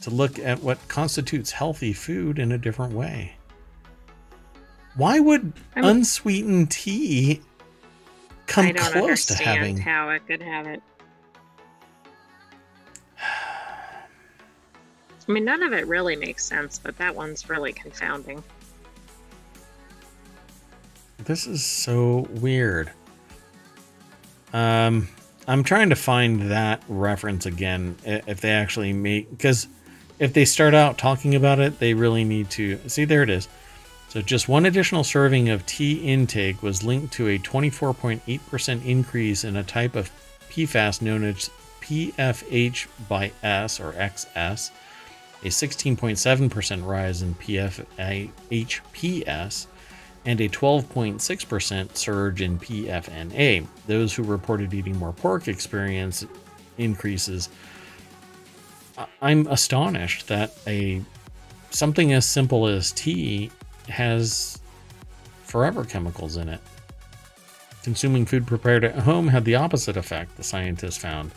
to look at what constitutes healthy food in a different way. Why would I mean- unsweetened tea come I don't close to having how it could have it. I mean, none of it really makes sense, but that one's really confounding. This is so weird. Um, I'm trying to find that reference again. If they actually make, because if they start out talking about it, they really need to see. There it is. So just one additional serving of tea intake was linked to a 24.8% increase in a type of PFAS known as PFH by S or XS, a 16.7% rise in PFHPS, and a 12.6% surge in PFNA. Those who reported eating more pork experienced increases. I'm astonished that a something as simple as tea has forever chemicals in it. Consuming food prepared at home had the opposite effect, the scientists found.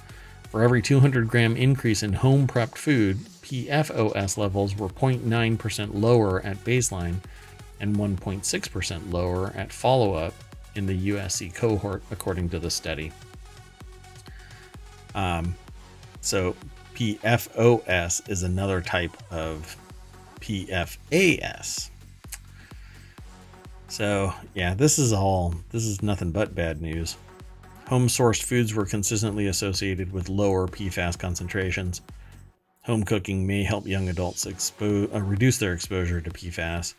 For every 200 gram increase in home prepped food, PFOS levels were 0.9% lower at baseline and 1.6% lower at follow up in the USC cohort, according to the study. Um, so, PFOS is another type of PFAS. So, yeah, this is all, this is nothing but bad news. Home sourced foods were consistently associated with lower PFAS concentrations. Home cooking may help young adults expo- uh, reduce their exposure to PFAS.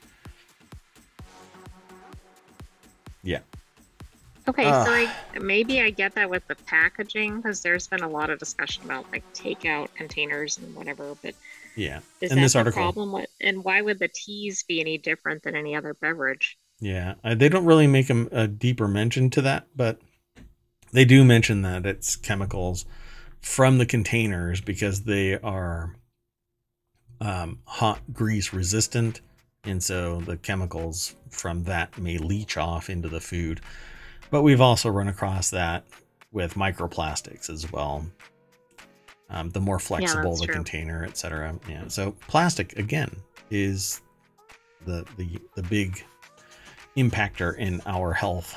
Okay, Ugh. so I maybe I get that with the packaging because there's been a lot of discussion about like takeout containers and whatever. But Yeah. is In that this the article. problem? With, and why would the teas be any different than any other beverage? Yeah, uh, they don't really make a, a deeper mention to that, but they do mention that it's chemicals from the containers because they are um, hot grease resistant, and so the chemicals from that may leach off into the food. But we've also run across that with microplastics as well. Um, the more flexible that's the true. container, etc. Yeah, so plastic again is the the the big impactor in our health.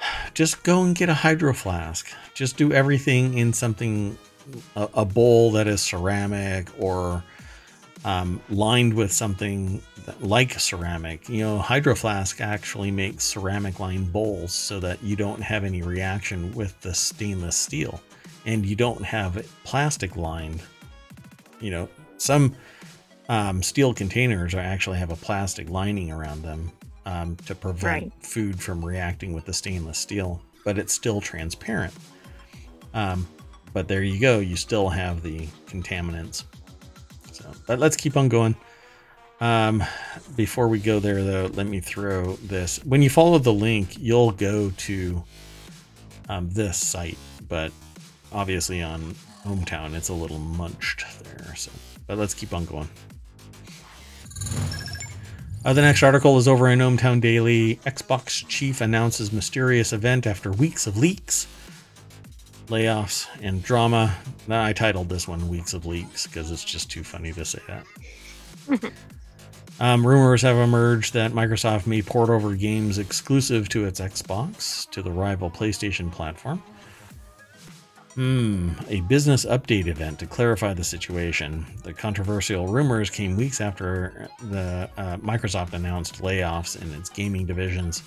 Just go and get a hydro flask. Just do everything in something, a, a bowl that is ceramic or um, lined with something that, like ceramic. You know, hydro flask actually makes ceramic lined bowls so that you don't have any reaction with the stainless steel, and you don't have plastic lined. You know, some um, steel containers are actually have a plastic lining around them um, to prevent Right. food from reacting with the stainless steel, but it's still transparent. Um, but there you go, you still have the contaminants. But let's keep on going. Um, before we go there, though, let me throw this. When you follow the link, you'll go to um, this site, but obviously on ohmTown, it's a little munched there. So, but let's keep on going. Uh, the next article is over in ohmTown Daily. Xbox chief announces mysterious event after weeks of leaks, layoffs, and drama. Now, I titled this one "Weeks of Leaks" because it's just too funny to say that. um, rumors have emerged that Microsoft may port over games exclusive to its Xbox to the rival PlayStation platform. Hmm, a business update event to clarify the situation. The controversial rumors came weeks after the uh, Microsoft announced layoffs in its gaming divisions.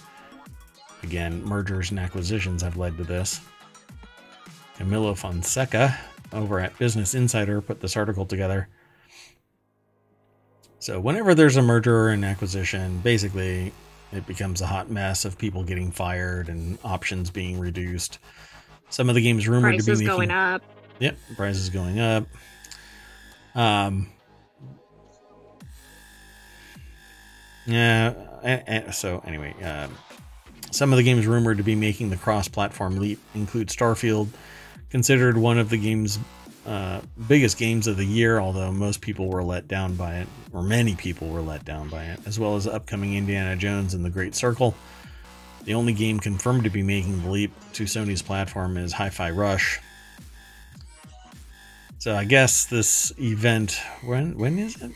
Again, mergers and acquisitions have led to this. Camilo Fonseca over at Business Insider put this article together. So, whenever there's a merger or an acquisition, basically it becomes a hot mess of people getting fired and options being reduced. Some of the games rumored Prices to be making, going up. Yep, prices going up. Um, yeah. and- and- so anyway, um, some of the games rumored to be making the cross-platform leap include Starfield, considered one of the game's uh, biggest games of the year, although most people were let down by it, or many people were let down by it, as well as upcoming Indiana Jones and the Great Circle. The only game confirmed to be making the leap to Sony's platform is Hi-Fi Rush. So I guess this event when when is it?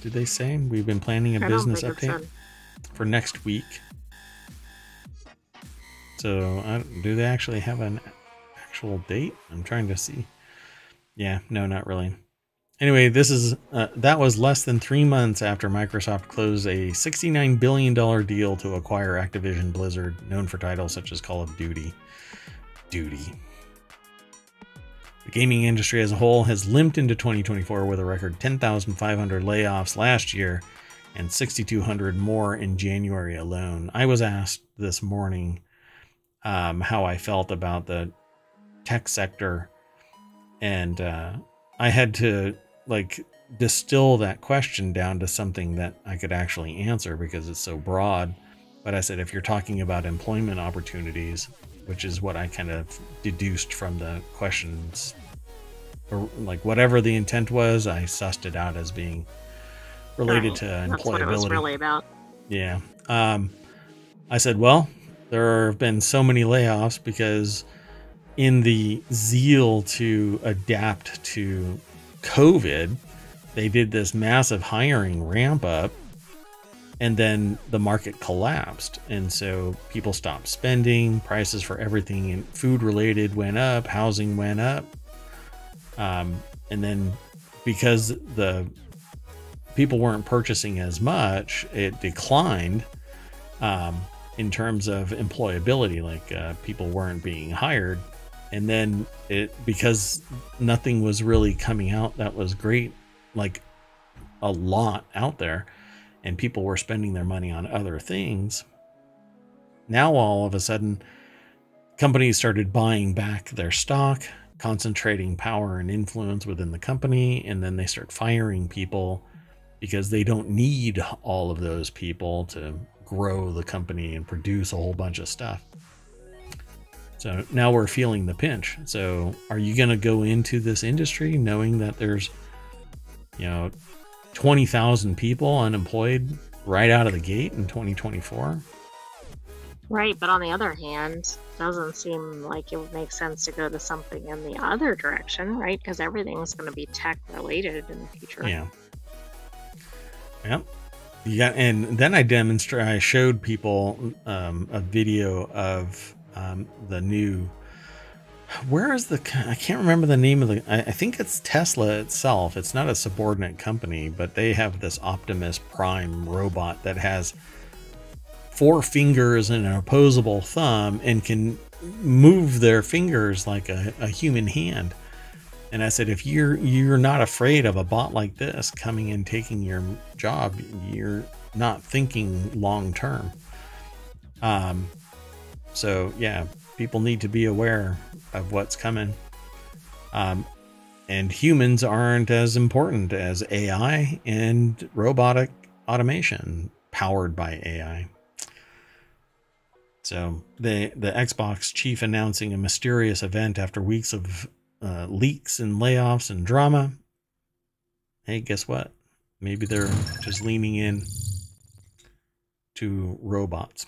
Did they say we've been planning a business update for next week? So do they actually have an actual date? I'm trying to see. Yeah, no, not really. Anyway, this is uh, that was less than three months after Microsoft closed a 69 billion dollar deal to acquire Activision Blizzard, known for titles such as Call of Duty. Duty. The gaming industry as a whole has limped into 2024 with a record 10,500 layoffs last year and 6,200 more in January alone. I was asked this morning um, how I felt about the tech sector, and uh, I had to like distill that question down to something that I could actually answer because it's so broad. But I said, if you're talking about employment opportunities, which is what I kind of deduced from the questions, or like whatever the intent was, I sussed it out as being related Right. to That's what it was really about. Yeah. Um, I said, well, there have been so many layoffs because in the zeal to adapt to COVID, they did this massive hiring ramp up and then the market collapsed. And so people stopped spending, prices for everything and food related went up, housing went up. Um, and then because the people weren't purchasing as much, it declined um, in terms of employability. Like uh, people weren't being hired, and then it because nothing was really coming out that was great, like a lot out there, and people were spending their money on other things. Now all of a sudden, companies started buying back their stock, concentrating power and influence within the company, and then they start firing people because they don't need all of those people to grow the company and produce a whole bunch of stuff. So now we're feeling the pinch. So are you going to go into this industry knowing that there's, you know, 20,000 people unemployed right out of the gate in 2024? Right, but on the other hand, doesn't seem like it would make sense to go to something in the other direction, right? Because everything's going to be tech related in the future. Yeah. Yep. Got, and then I demonstrate. I showed people um, a video of um, the new. Where is the? I can't remember the name of the. I, I think it's Tesla itself. It's not a subordinate company, but they have this Optimus Prime robot that has four fingers and an opposable thumb and can move their fingers like a, a human hand. And I said, if you're you're not afraid of a bot like this coming and taking your job, you're not thinking long term. Um, so yeah, people need to be aware of what's coming. Um, and humans aren't as important as AI and robotic automation powered by AI. So the the Xbox chief announcing a mysterious event after weeks of uh, leaks and layoffs and drama. Hey, guess what? Maybe they're just leaning in to robots.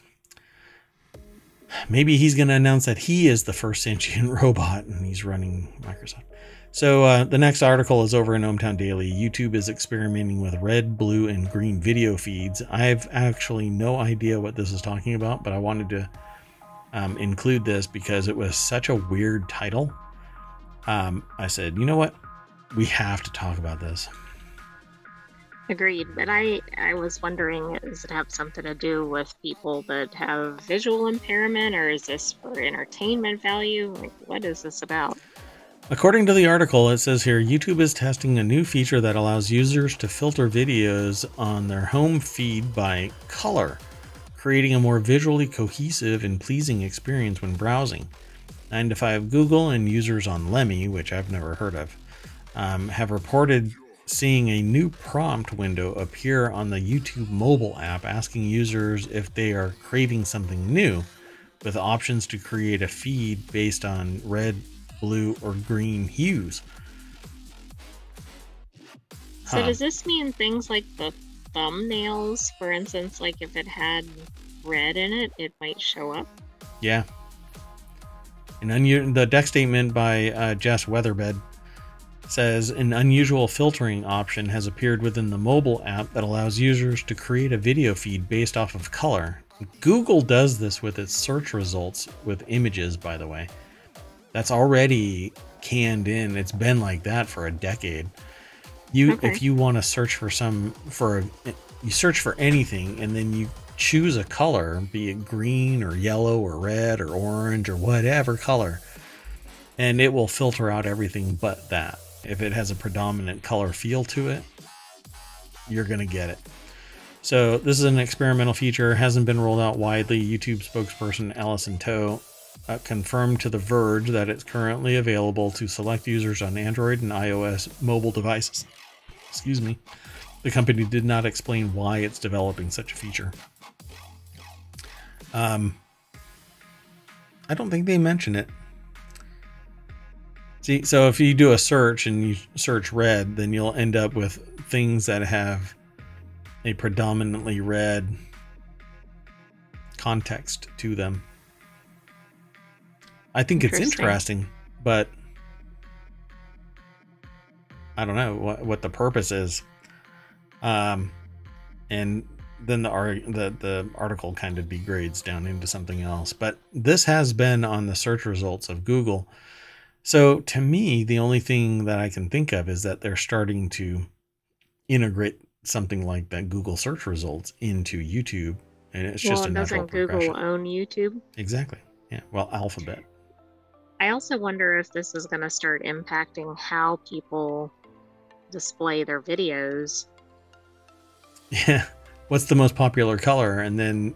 Maybe he's going to announce that he is the first sentient robot and he's running Microsoft. So uh, the next article is over in ohmTown Daily. YouTube is experimenting with red, blue, and green video feeds. I have actually no idea what this is talking about, but I wanted to um, include this because it was such a weird title. Um, I said, you know what? We have to talk about this. Agreed, but I I was wondering, does it have something to do with people that have visual impairment, or is this for entertainment value? Like, what is this about? According to the article, it says here YouTube is testing a new feature that allows users to filter videos on their home feed by color, creating a more visually cohesive and pleasing experience when browsing. 9 to 5 Google and users on Lemmy, which I've never heard of, um, have reported seeing a new prompt window appear on the YouTube mobile app asking users if they are craving something new, with options to create a feed based on red, blue, or green hues. So, does this mean things like the thumbnails, for instance, like if it had red in it, it might show up? Yeah. An unu- the deck statement by uh, Jess Weatherbed says an unusual filtering option has appeared within the mobile app that allows users to create a video feed based off of color. Google does this with its search results with images, by the way. That's already canned in. It's been like that for a decade. You, Okay. if you want to search for some for, you search for anything, and then you choose a color, be it green or yellow or red or orange or whatever color, and it will filter out everything but that. If it has a predominant color feel to it, you're going to get it. So, this is an experimental feature, hasn't been rolled out widely. YouTube spokesperson Allison Toh uh, confirmed to The Verge that it's currently available to select users on Android and iOS mobile devices. Excuse me. The company did not explain why it's developing such a feature. Um, I don't think they mention it. See, so if you do a search and you search red, then you'll end up with things that have a predominantly red context to them. I think it's Interesting. interesting, but I don't know what what the purpose is. Um, and then the ar- the the article kind of degrades down into something else. But this has been on the search results of Google. So to me, the only thing that I can think of is that they're starting to integrate something like that Google search results into YouTube, and it's just a natural doesn't Google own YouTube? Exactly. Yeah. Well, Alphabet. I also wonder if this is going to start impacting how people display their videos. Yeah. What's the most popular color? And then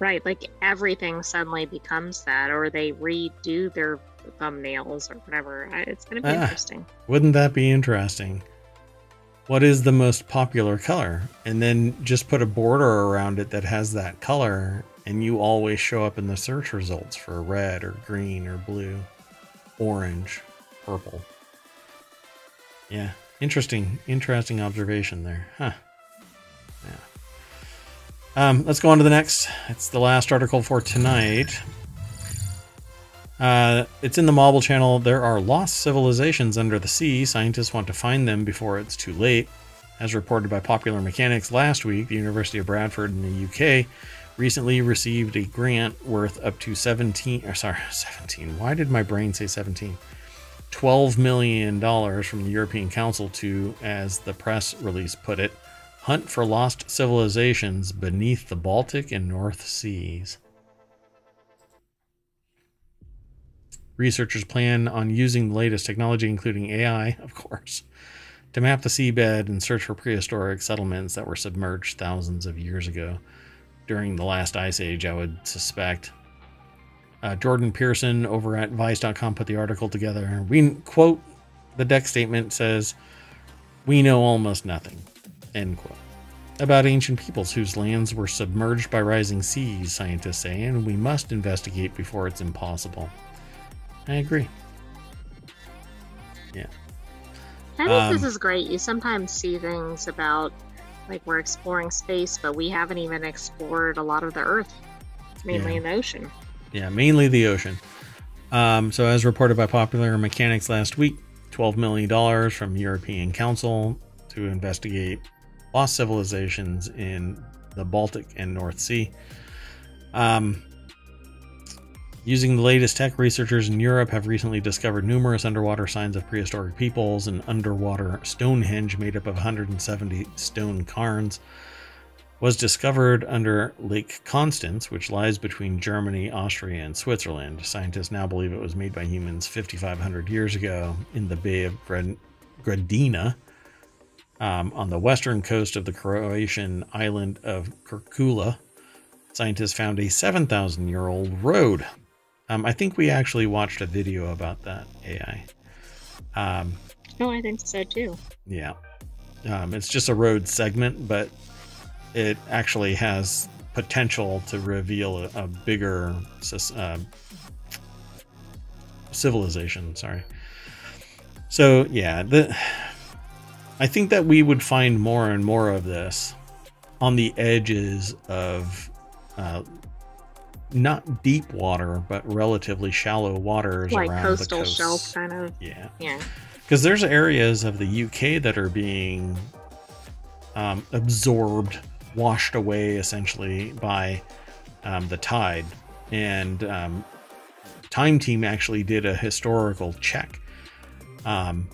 Right, like everything suddenly becomes that, or they redo their thumbnails or whatever. It's going to be Ah. interesting. Wouldn't that be interesting? What is the most popular color? And then just put a border around it that has that color, and you always show up in the search results for red or green or blue, orange, purple. Yeah, interesting, interesting observation there, huh? Um, let's go on to the next. It's the last article for tonight. Uh, it's in the Mobble Channel. There are lost civilizations under the sea. Scientists want to find them before it's too late. As reported by Popular Mechanics last week, the University of Bradford in the UK recently received a grant worth up to 17 or sorry 17 why did my brain say 17 12 million dollars from the european council to as the press release put it hunt for lost civilizations beneath the baltic and north seas Researchers plan on using the latest technology, including AI, of course, to map the seabed and search for prehistoric settlements that were submerged thousands of years ago during the last ice age, I would suspect. Uh, Jordan Pearson over at Vice.com put the article together. We quote the deck statement says, "We know almost nothing." End quote. About ancient peoples whose lands were submerged by rising seas, scientists say, and we must investigate before it's impossible. I agree. Yeah. I think Um, this is great. You sometimes see things about, like, we're exploring space, but we haven't even explored a lot of the Earth. It's mainly Yeah. in the ocean. Yeah, mainly the ocean. Um, so, as reported by Popular Mechanics last week, $12 million from European Council to investigate lost civilizations in the Baltic and North Sea. Um, Using the latest tech, researchers in Europe have recently discovered numerous underwater signs of prehistoric peoples. An underwater Stonehenge made up of 170 stone cairns was discovered under Lake Constance, which lies between Germany, Austria, and Switzerland. Scientists now believe it was made by humans 5,500 years ago in the Bay of Gradina um, on the western coast of the Croatian island of Korčula. Scientists found a 7,000 year old road. Um, I think we actually watched a video about that AI. Um, oh, I think so too. Yeah. Um, it's just a road segment, but it actually has potential to reveal a, a bigger uh, civilization. Sorry. So yeah, the I think that we would find more and more of this on the edges of uh, not deep water, but relatively shallow waters like around coastal the coast. shelf kind of. Yeah. Yeah. Because there's areas of the UK that are being um, absorbed washed away essentially by um, the tide. And um, Time Team actually did a historical check um,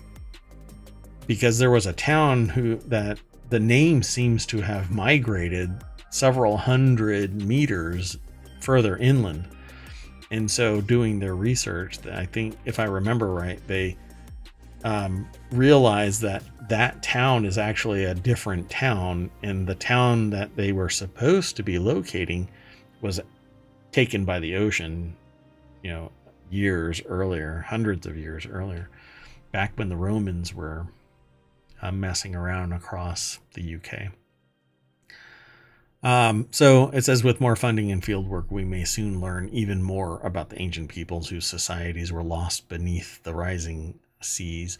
because there was a town who that the name seems to have migrated several hundred meters further inland. And so, doing their research, I think, if I remember right, they um, realized that that town is actually a different town, and the town that they were supposed to be locating was taken by the ocean, you know, years earlier, hundreds of years earlier, back when the Romans were uh, messing around across the UK. Um, so it says, with more funding and fieldwork, we may soon learn even more about the ancient peoples whose societies were lost beneath the rising seas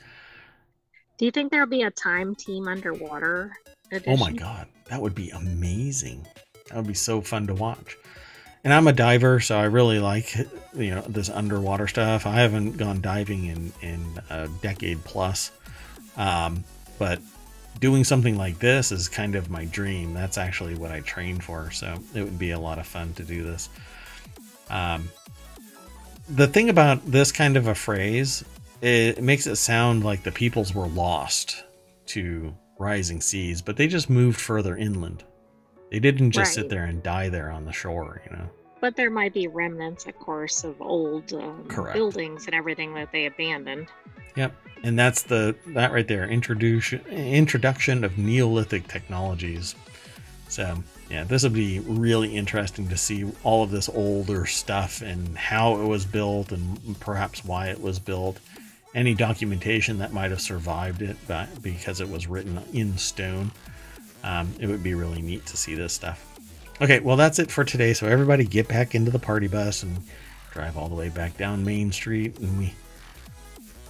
do you think there'll be a time team underwater? Edition? Oh my god, that would be amazing. That would be so fun to watch. And I'm a diver, so I really like you know this underwater stuff. I haven't gone diving in in a decade plus, um, but doing something like this is kind of my dream. That's actually what I trained for, so it would be a lot of fun to do this. Um, the thing about this kind of a phrase it makes it sound like the peoples were lost to rising seas, but they just moved further inland. They didn't just right. sit there and die there on the shore, you know. But there might be remnants, of course, of old um, buildings and everything that they abandoned. Yep, and that's the that right there introduction introduction of Neolithic technologies. So yeah, this would be really interesting to see all of this older stuff and how it was built and perhaps why it was built any documentation that might have survived it but because it was written in stone. Um, it would be really neat to see this stuff. Okay, well, that's it for today. So, everybody get back into the party bus and drive all the way back down Main Street. And we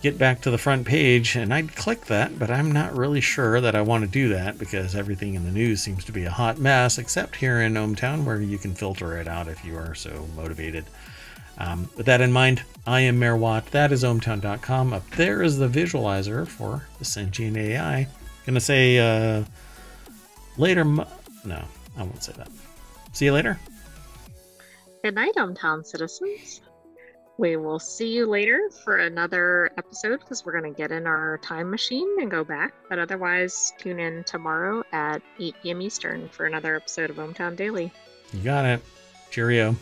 get back to the front page. And I'd click that, but I'm not really sure that I want to do that because everything in the news seems to be a hot mess, except here in ohmTown, where you can filter it out if you are so motivated. Um, with that in mind, I am Mayor Watt. That is ohmTown.com. Up there is the visualizer for the sentient AI. Gonna say uh, later. no, I won't say that. See you later. Good night, ohmTown citizens. We will see you later for another episode because we're going to get in our time machine and go back. But otherwise, tune in tomorrow at 8 p.m. Eastern for another episode of ohmTown Daily. You got it. Cheerio.